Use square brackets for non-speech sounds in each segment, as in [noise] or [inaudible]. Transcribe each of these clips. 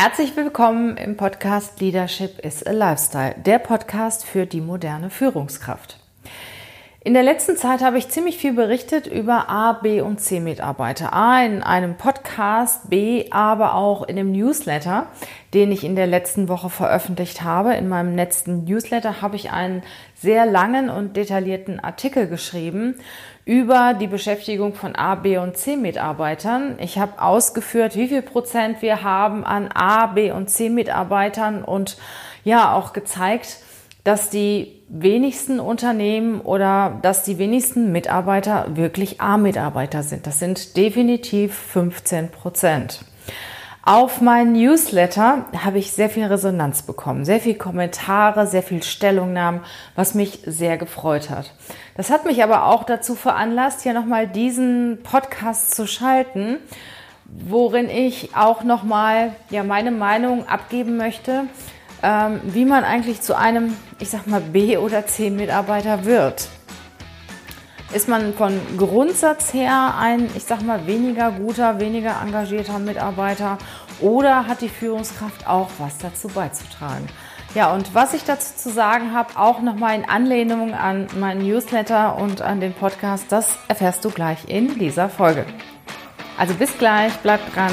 Herzlich willkommen im Podcast Leadership is a Lifestyle, der Podcast für die moderne Führungskraft. In der letzten Zeit habe ich ziemlich viel berichtet über A, B und C Mitarbeiter. A in einem Podcast, B aber auch in dem Newsletter, den ich in der letzten Woche veröffentlicht habe. In meinem letzten Newsletter habe ich einen sehr langen und detaillierten Artikel geschrieben über die Beschäftigung von A, B und C Mitarbeitern. Ich habe ausgeführt, wie viel Prozent wir haben an A, B und C Mitarbeitern und ja auch gezeigt, dass die wenigsten Unternehmen oder dass die wenigsten Mitarbeiter wirklich A-Mitarbeiter sind. Das sind definitiv 15 Prozent. Auf meinen Newsletter habe ich sehr viel Resonanz bekommen, sehr viel Kommentare, sehr viel Stellungnahmen, was mich sehr gefreut hat. Das hat mich aber auch dazu veranlasst, hier nochmal diesen Podcast zu schalten, worin ich auch nochmal ja, meine Meinung abgeben möchte, ähm, wie man eigentlich zu einem, ich sag mal, B- oder C-Mitarbeiter wird. Ist man von Grundsatz her ein, ich sag mal, weniger guter, weniger engagierter Mitarbeiter oder hat die Führungskraft auch was dazu beizutragen? Ja, und was ich dazu zu sagen habe, auch nochmal in Anlehnung an meinen Newsletter und an den Podcast, das erfährst du gleich in dieser Folge. Also bis gleich, bleibt dran.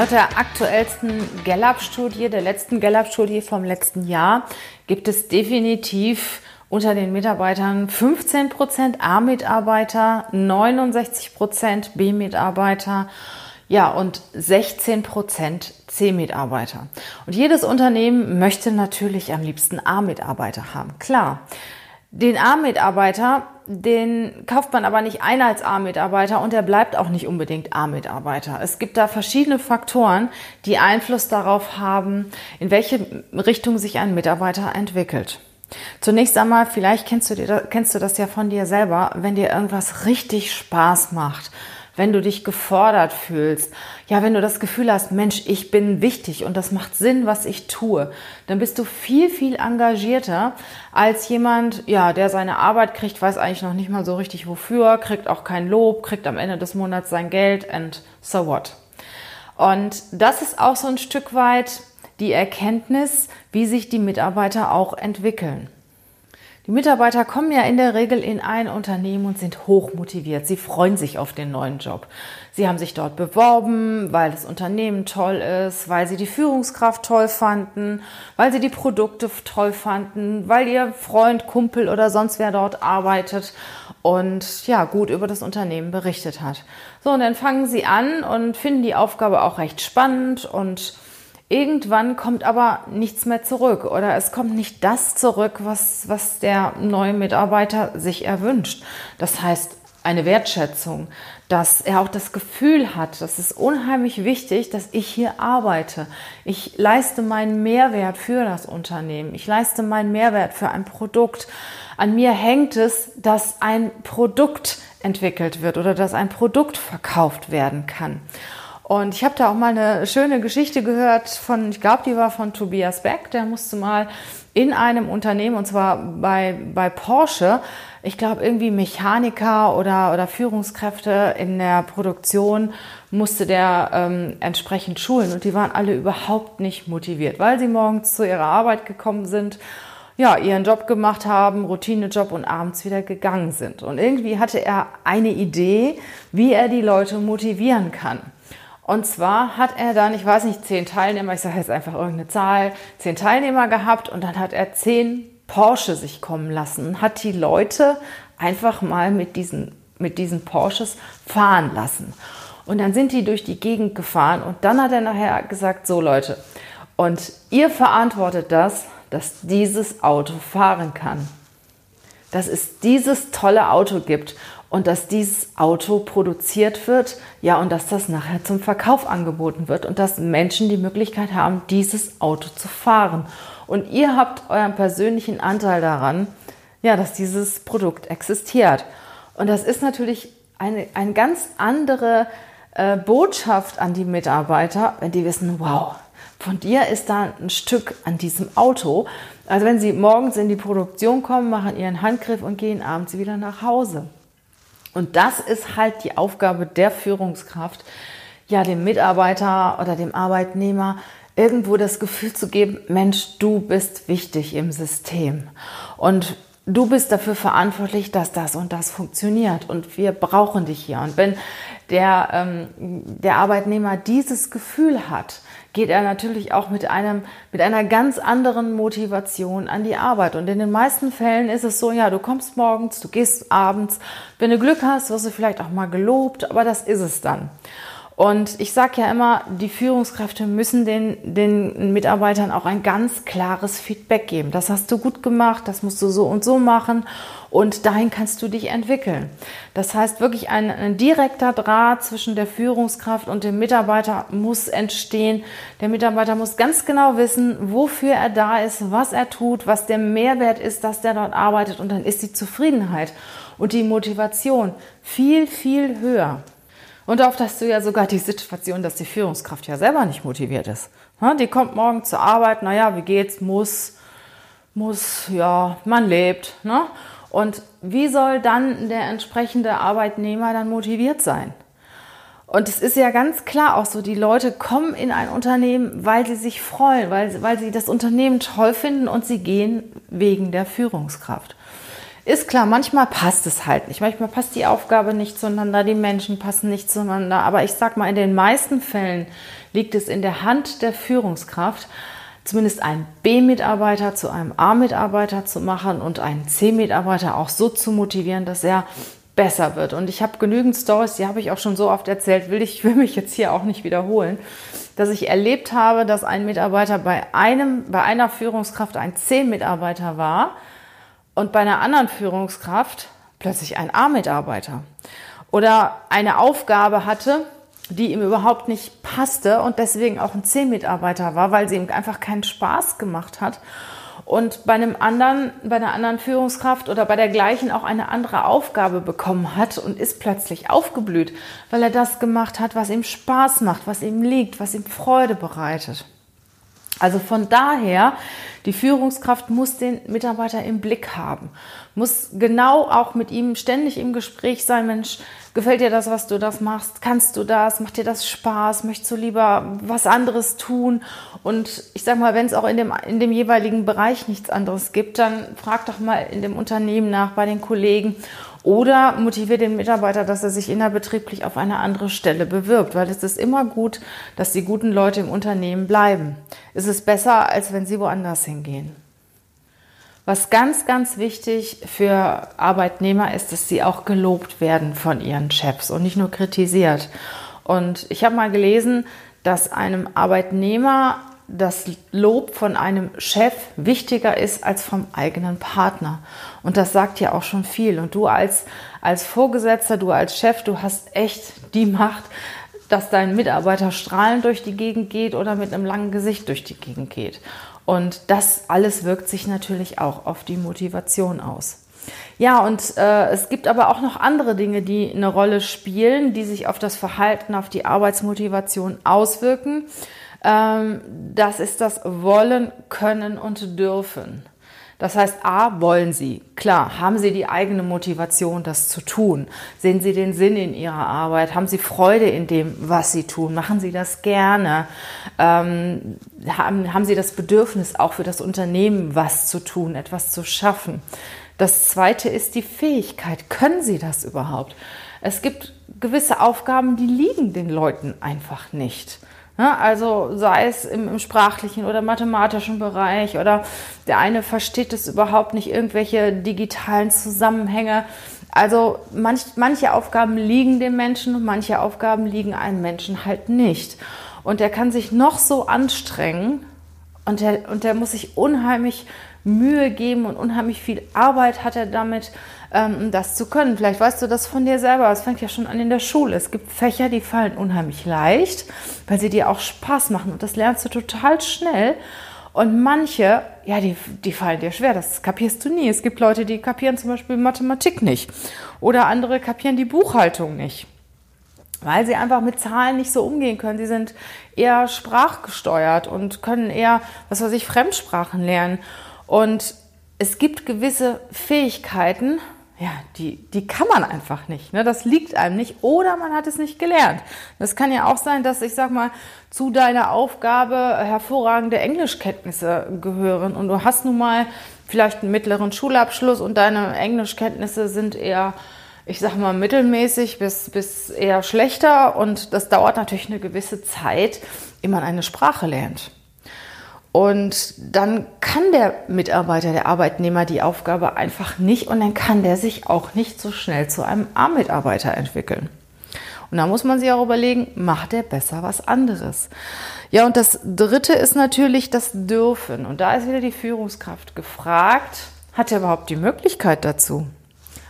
Laut der aktuellsten Gallup-Studie, der letzten Gallup-Studie vom letzten Jahr, gibt es definitiv unter den Mitarbeitern 15% A-Mitarbeiter, 69% B-Mitarbeiter, ja, und 16% C-Mitarbeiter. Und jedes Unternehmen möchte natürlich am liebsten A-Mitarbeiter haben. Klar. Den A-Mitarbeiter, den kauft man aber nicht ein als A-Mitarbeiter und er bleibt auch nicht unbedingt A-Mitarbeiter. Es gibt da verschiedene Faktoren, die Einfluss darauf haben, in welche Richtung sich ein Mitarbeiter entwickelt. Zunächst einmal, vielleicht kennst du, dir, kennst du das ja von dir selber, wenn dir irgendwas richtig Spaß macht, wenn du dich gefordert fühlst, ja, wenn du das Gefühl hast, Mensch, ich bin wichtig und das macht Sinn, was ich tue, dann bist du viel, viel engagierter als jemand, ja, der seine Arbeit kriegt, weiß eigentlich noch nicht mal so richtig wofür, kriegt auch kein Lob, kriegt am Ende des Monats sein Geld and so what. Und das ist auch so ein Stück weit die Erkenntnis, wie sich die Mitarbeiter auch entwickeln. Die Mitarbeiter kommen ja in der Regel in ein Unternehmen und sind hoch motiviert. Sie freuen sich auf den neuen Job. Sie haben sich dort beworben, weil das Unternehmen toll ist, weil sie die Führungskraft toll fanden, weil sie die Produkte toll fanden, weil ihr Freund, Kumpel oder sonst wer dort arbeitet und ja, gut über das Unternehmen berichtet hat. So, und dann fangen sie an und finden die Aufgabe auch recht spannend und Irgendwann kommt aber nichts mehr zurück oder es kommt nicht das zurück, was, was der neue Mitarbeiter sich erwünscht. Das heißt, eine Wertschätzung, dass er auch das Gefühl hat, das ist unheimlich wichtig, dass ich hier arbeite. Ich leiste meinen Mehrwert für das Unternehmen. Ich leiste meinen Mehrwert für ein Produkt. An mir hängt es, dass ein Produkt entwickelt wird oder dass ein Produkt verkauft werden kann. Und ich habe da auch mal eine schöne Geschichte gehört von, ich glaube, die war von Tobias Beck, der musste mal in einem Unternehmen, und zwar bei, bei Porsche, ich glaube irgendwie Mechaniker oder, oder Führungskräfte in der Produktion musste der ähm, entsprechend schulen und die waren alle überhaupt nicht motiviert, weil sie morgens zu ihrer Arbeit gekommen sind ja, ihren Job gemacht haben, Routinejob und abends wieder gegangen sind. Und irgendwie hatte er eine Idee, wie er die Leute motivieren kann. Und zwar hat er dann, ich weiß nicht, zehn Teilnehmer, ich sage jetzt einfach irgendeine Zahl, zehn Teilnehmer gehabt und dann hat er zehn Porsche sich kommen lassen hat die Leute einfach mal mit diesen, mit diesen Porsches fahren lassen. Und dann sind die durch die Gegend gefahren und dann hat er nachher gesagt, so Leute, und ihr verantwortet das, dass dieses Auto fahren kann. Dass es dieses tolle Auto gibt und dass dieses Auto produziert wird, ja, und dass das nachher zum Verkauf angeboten wird und dass Menschen die Möglichkeit haben, dieses Auto zu fahren. Und ihr habt euren persönlichen Anteil daran, ja, dass dieses Produkt existiert. Und das ist natürlich eine, eine ganz andere äh, Botschaft an die Mitarbeiter, wenn die wissen, wow, von dir ist da ein Stück an diesem Auto. Also wenn sie morgens in die Produktion kommen, machen ihren Handgriff und gehen abends wieder nach Hause. Und das ist halt die Aufgabe der Führungskraft, ja, dem Mitarbeiter oder dem Arbeitnehmer irgendwo das Gefühl zu geben, Mensch, du bist wichtig im System. Und du bist dafür verantwortlich, dass das und das funktioniert. Und wir brauchen dich hier. Und wenn der, ähm, der Arbeitnehmer dieses Gefühl hat, geht er natürlich auch mit einem, mit einer ganz anderen Motivation an die Arbeit. Und in den meisten Fällen ist es so, ja, du kommst morgens, du gehst abends. Wenn du Glück hast, wirst du vielleicht auch mal gelobt, aber das ist es dann. Und ich sage ja immer, die Führungskräfte müssen den, den Mitarbeitern auch ein ganz klares Feedback geben. Das hast du gut gemacht, das musst du so und so machen und dahin kannst du dich entwickeln. Das heißt, wirklich ein, ein direkter Draht zwischen der Führungskraft und dem Mitarbeiter muss entstehen. Der Mitarbeiter muss ganz genau wissen, wofür er da ist, was er tut, was der Mehrwert ist, dass der dort arbeitet und dann ist die Zufriedenheit und die Motivation viel, viel höher. Und oft hast du ja sogar die Situation, dass die Führungskraft ja selber nicht motiviert ist. Die kommt morgen zur Arbeit, naja, wie geht's, muss, muss, ja, man lebt. Ne? Und wie soll dann der entsprechende Arbeitnehmer dann motiviert sein? Und es ist ja ganz klar auch so, die Leute kommen in ein Unternehmen, weil sie sich freuen, weil, weil sie das Unternehmen toll finden und sie gehen wegen der Führungskraft. Ist klar, manchmal passt es halt nicht. Manchmal passt die Aufgabe nicht zueinander, die Menschen passen nicht zueinander. Aber ich sag mal, in den meisten Fällen liegt es in der Hand der Führungskraft, zumindest einen B-Mitarbeiter zu einem A-Mitarbeiter zu machen und einen C-Mitarbeiter auch so zu motivieren, dass er besser wird. Und ich habe genügend Stories, die habe ich auch schon so oft erzählt, will ich [laughs] will mich jetzt hier auch nicht wiederholen, dass ich erlebt habe, dass ein Mitarbeiter bei einem bei einer Führungskraft ein C-Mitarbeiter war und bei einer anderen Führungskraft plötzlich ein A-Mitarbeiter oder eine Aufgabe hatte, die ihm überhaupt nicht passte und deswegen auch ein C-Mitarbeiter war, weil sie ihm einfach keinen Spaß gemacht hat. Und bei einem anderen, bei einer anderen Führungskraft oder bei der gleichen auch eine andere Aufgabe bekommen hat und ist plötzlich aufgeblüht, weil er das gemacht hat, was ihm Spaß macht, was ihm liegt, was ihm Freude bereitet. Also von daher, die Führungskraft muss den Mitarbeiter im Blick haben, muss genau auch mit ihm ständig im Gespräch sein, Mensch, gefällt dir das, was du das machst? Kannst du das? Macht dir das Spaß? Möchtest du lieber was anderes tun? Und ich sag mal, wenn es auch in dem, in dem jeweiligen Bereich nichts anderes gibt, dann frag doch mal in dem Unternehmen nach, bei den Kollegen oder motiviert den Mitarbeiter, dass er sich innerbetrieblich auf eine andere Stelle bewirbt, weil es ist immer gut, dass die guten Leute im Unternehmen bleiben. Es ist besser, als wenn sie woanders hingehen. Was ganz, ganz wichtig für Arbeitnehmer ist, dass sie auch gelobt werden von ihren Chefs und nicht nur kritisiert. Und ich habe mal gelesen, dass einem Arbeitnehmer das Lob von einem Chef wichtiger ist als vom eigenen Partner. Und das sagt ja auch schon viel. Und du als, als Vorgesetzter, du als Chef, du hast echt die Macht, dass dein Mitarbeiter strahlend durch die Gegend geht oder mit einem langen Gesicht durch die Gegend geht. Und das alles wirkt sich natürlich auch auf die Motivation aus. Ja, und äh, es gibt aber auch noch andere Dinge, die eine Rolle spielen, die sich auf das Verhalten, auf die Arbeitsmotivation auswirken. Ähm, das ist das Wollen, Können und Dürfen. Das heißt, A, wollen Sie. Klar, haben Sie die eigene Motivation, das zu tun? Sehen Sie den Sinn in Ihrer Arbeit? Haben Sie Freude in dem, was Sie tun? Machen Sie das gerne? Ähm, haben, haben Sie das Bedürfnis, auch für das Unternehmen was zu tun, etwas zu schaffen? Das zweite ist die Fähigkeit. Können Sie das überhaupt? Es gibt gewisse Aufgaben, die liegen den Leuten einfach nicht. Ne? Also sei es im, im, sprachlichen oder mathematischen Bereich oder der eine versteht es überhaupt nicht, irgendwelche digitalen Zusammenhänge Also manch, manche Aufgaben liegen dem Menschen und manche Aufgaben liegen einem Menschen halt nicht. Und der kann sich noch so anstrengen und der, und der muss sich unheimlich Mühe geben und unheimlich viel Arbeit hat er damit, ähm, das zu können. Vielleicht weißt du das von dir selber. Es fängt ja schon an in der Schule. Es gibt Fächer, die fallen unheimlich leicht, weil sie dir auch Spaß machen. Und das lernst du total schnell. Und manche, ja, die, die fallen dir schwer, das kapierst du nie. Es gibt Leute, die kapieren zum Beispiel Mathematik nicht. Oder andere kapieren die Buchhaltung nicht. Weil sie einfach mit Zahlen nicht so umgehen können. Sie sind eher sprachgesteuert und können eher, was weiß ich, Fremdsprachen lernen. Und es gibt gewisse Fähigkeiten, ja, die, die kann man einfach nicht. Ne? Das liegt einem nicht oder man hat es nicht gelernt. Das kann ja auch sein, dass ich sag mal zu deiner Aufgabe hervorragende Englischkenntnisse gehören und du hast nun mal vielleicht einen mittleren Schulabschluss und deine Englischkenntnisse sind eher, ich sag mal, mittelmäßig bis, bis eher schlechter und das dauert natürlich eine gewisse Zeit, ehe man eine Sprache lernt. Und dann kann der Mitarbeiter, der Arbeitnehmer die Aufgabe einfach nicht und dann kann der sich auch nicht so schnell zu einem A-Mitarbeiter entwickeln. Und da muss man sich auch überlegen, macht er besser was anderes? Ja, und das dritte ist natürlich das Dürfen. Und da ist wieder die Führungskraft gefragt, hat er überhaupt die Möglichkeit dazu?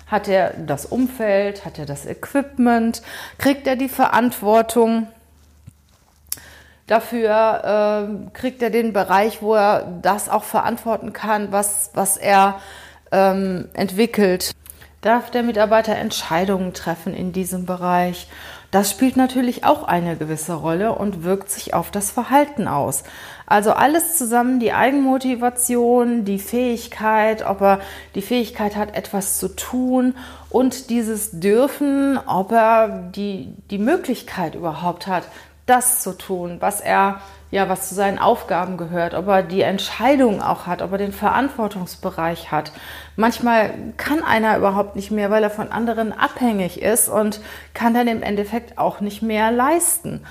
Hat er das Umfeld? Hat er das Equipment? Kriegt er die Verantwortung? Dafür äh, kriegt er den Bereich, wo er das auch verantworten kann, was, was er ähm, entwickelt. Darf der Mitarbeiter Entscheidungen treffen in diesem Bereich? Das spielt natürlich auch eine gewisse Rolle und wirkt sich auf das Verhalten aus. Also alles zusammen, die Eigenmotivation, die Fähigkeit, ob er die Fähigkeit hat, etwas zu tun und dieses Dürfen, ob er die, die Möglichkeit überhaupt hat, das zu tun, was er ja, was zu seinen Aufgaben gehört, ob er die Entscheidung auch hat, ob er den Verantwortungsbereich hat. Manchmal kann einer überhaupt nicht mehr, weil er von anderen abhängig ist und kann dann im Endeffekt auch nicht mehr leisten.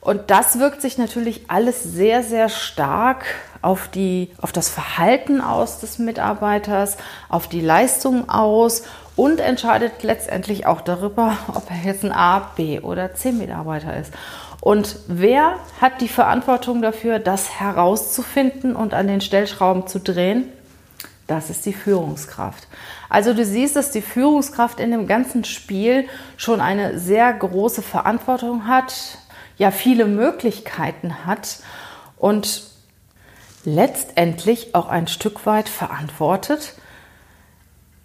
Und das wirkt sich natürlich alles sehr, sehr stark auf, die, auf das Verhalten aus des Mitarbeiters, auf die Leistung aus und entscheidet letztendlich auch darüber, ob er jetzt ein A, B oder C-Mitarbeiter ist. Und wer hat die Verantwortung dafür, das herauszufinden und an den Stellschrauben zu drehen? Das ist die Führungskraft. Also du siehst, dass die Führungskraft in dem ganzen Spiel schon eine sehr große Verantwortung hat, ja viele Möglichkeiten hat und letztendlich auch ein Stück weit verantwortet,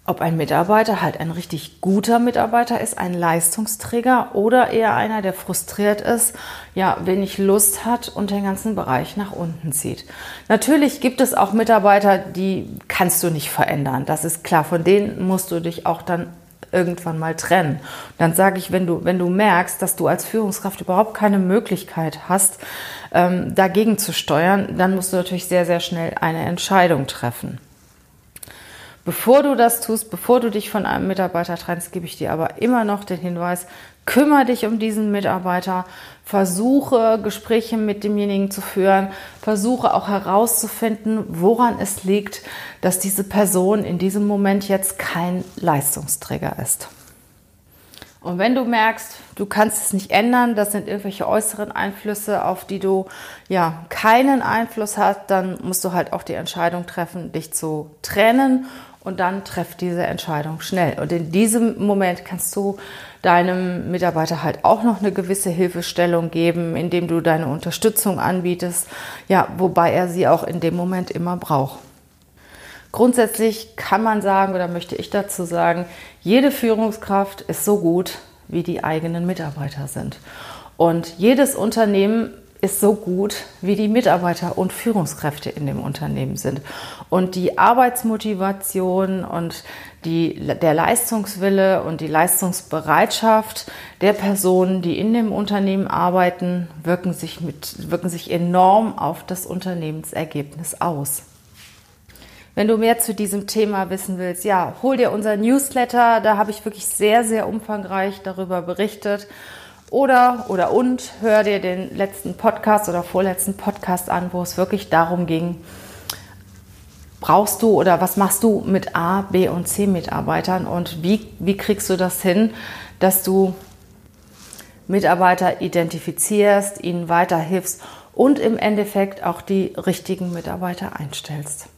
ob ein Mitarbeiter halt ein richtig guter Mitarbeiter ist, ein Leistungsträger oder eher einer, der frustriert ist, ja, wenig Lust hat und den ganzen Bereich nach unten zieht. Natürlich gibt es auch Mitarbeiter, die kannst du nicht verändern. Das ist klar. Von denen musst du dich auch dann irgendwann mal trennen. Dann sage ich, wenn du, wenn du merkst, dass du als Führungskraft überhaupt keine Möglichkeit hast, ähm, dagegen zu steuern, dann musst du natürlich sehr, sehr schnell eine Entscheidung treffen. Bevor du das tust, bevor du dich von einem Mitarbeiter trennst, gebe ich dir aber immer noch den Hinweis, kümmere dich um diesen Mitarbeiter, versuche Gespräche mit demjenigen zu führen, versuche auch herauszufinden, woran es liegt, dass diese Person in diesem Moment jetzt kein Leistungsträger ist. Und wenn du merkst, du kannst es nicht ändern, das sind irgendwelche äußeren Einflüsse, auf die du ja keinen Einfluss hast, dann musst du halt auch die Entscheidung treffen, dich zu trennen und dann treff diese Entscheidung schnell. Und in diesem Moment kannst du deinem Mitarbeiter halt auch noch eine gewisse Hilfestellung geben, indem du deine Unterstützung anbietest, ja, wobei er sie auch in dem Moment immer braucht. Grundsätzlich kann man sagen oder möchte ich dazu sagen, jede Führungskraft ist so gut, wie die eigenen Mitarbeiter sind. Und jedes Unternehmen ist so gut, wie die Mitarbeiter und Führungskräfte in dem Unternehmen sind. Und die Arbeitsmotivation und die, der Leistungswille und die Leistungsbereitschaft der Personen, die in dem Unternehmen arbeiten, wirken sich, mit, wirken sich enorm auf das Unternehmensergebnis aus. Wenn du mehr zu diesem Thema wissen willst, ja, hol dir unser Newsletter. Da habe ich wirklich sehr, sehr umfangreich darüber berichtet. Oder, oder und, hör dir den letzten Podcast oder vorletzten Podcast an, wo es wirklich darum ging, brauchst du oder was machst du mit A, B und C Mitarbeitern und wie, wie kriegst du das hin, dass du Mitarbeiter identifizierst, ihnen weiterhilfst und im Endeffekt auch die richtigen Mitarbeiter einstellst.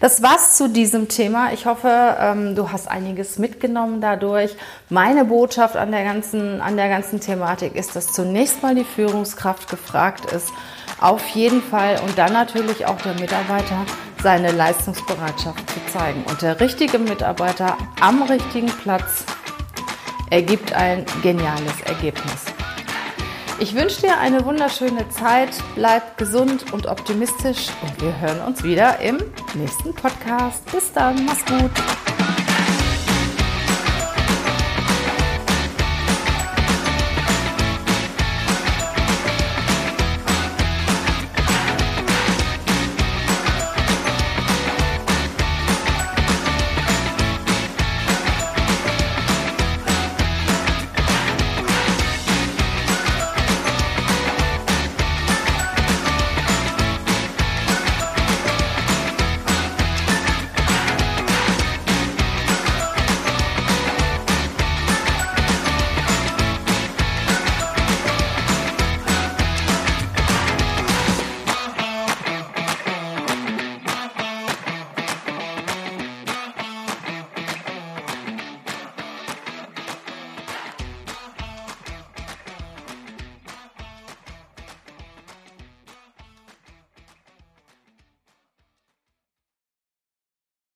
Das war's zu diesem Thema. Ich hoffe, ähm, du hast einiges mitgenommen dadurch. Meine Botschaft an der, ganzen, an der ganzen Thematik ist, dass zunächst mal die Führungskraft gefragt ist, auf jeden Fall und dann natürlich auch der Mitarbeiter seine Leistungsbereitschaft zu zeigen. Und der richtige Mitarbeiter am richtigen Platz ergibt ein geniales Ergebnis. Ich wünsche dir eine wunderschöne Zeit, bleib gesund und optimistisch und wir hören uns wieder im nächsten Podcast. Bis dann, mach's gut.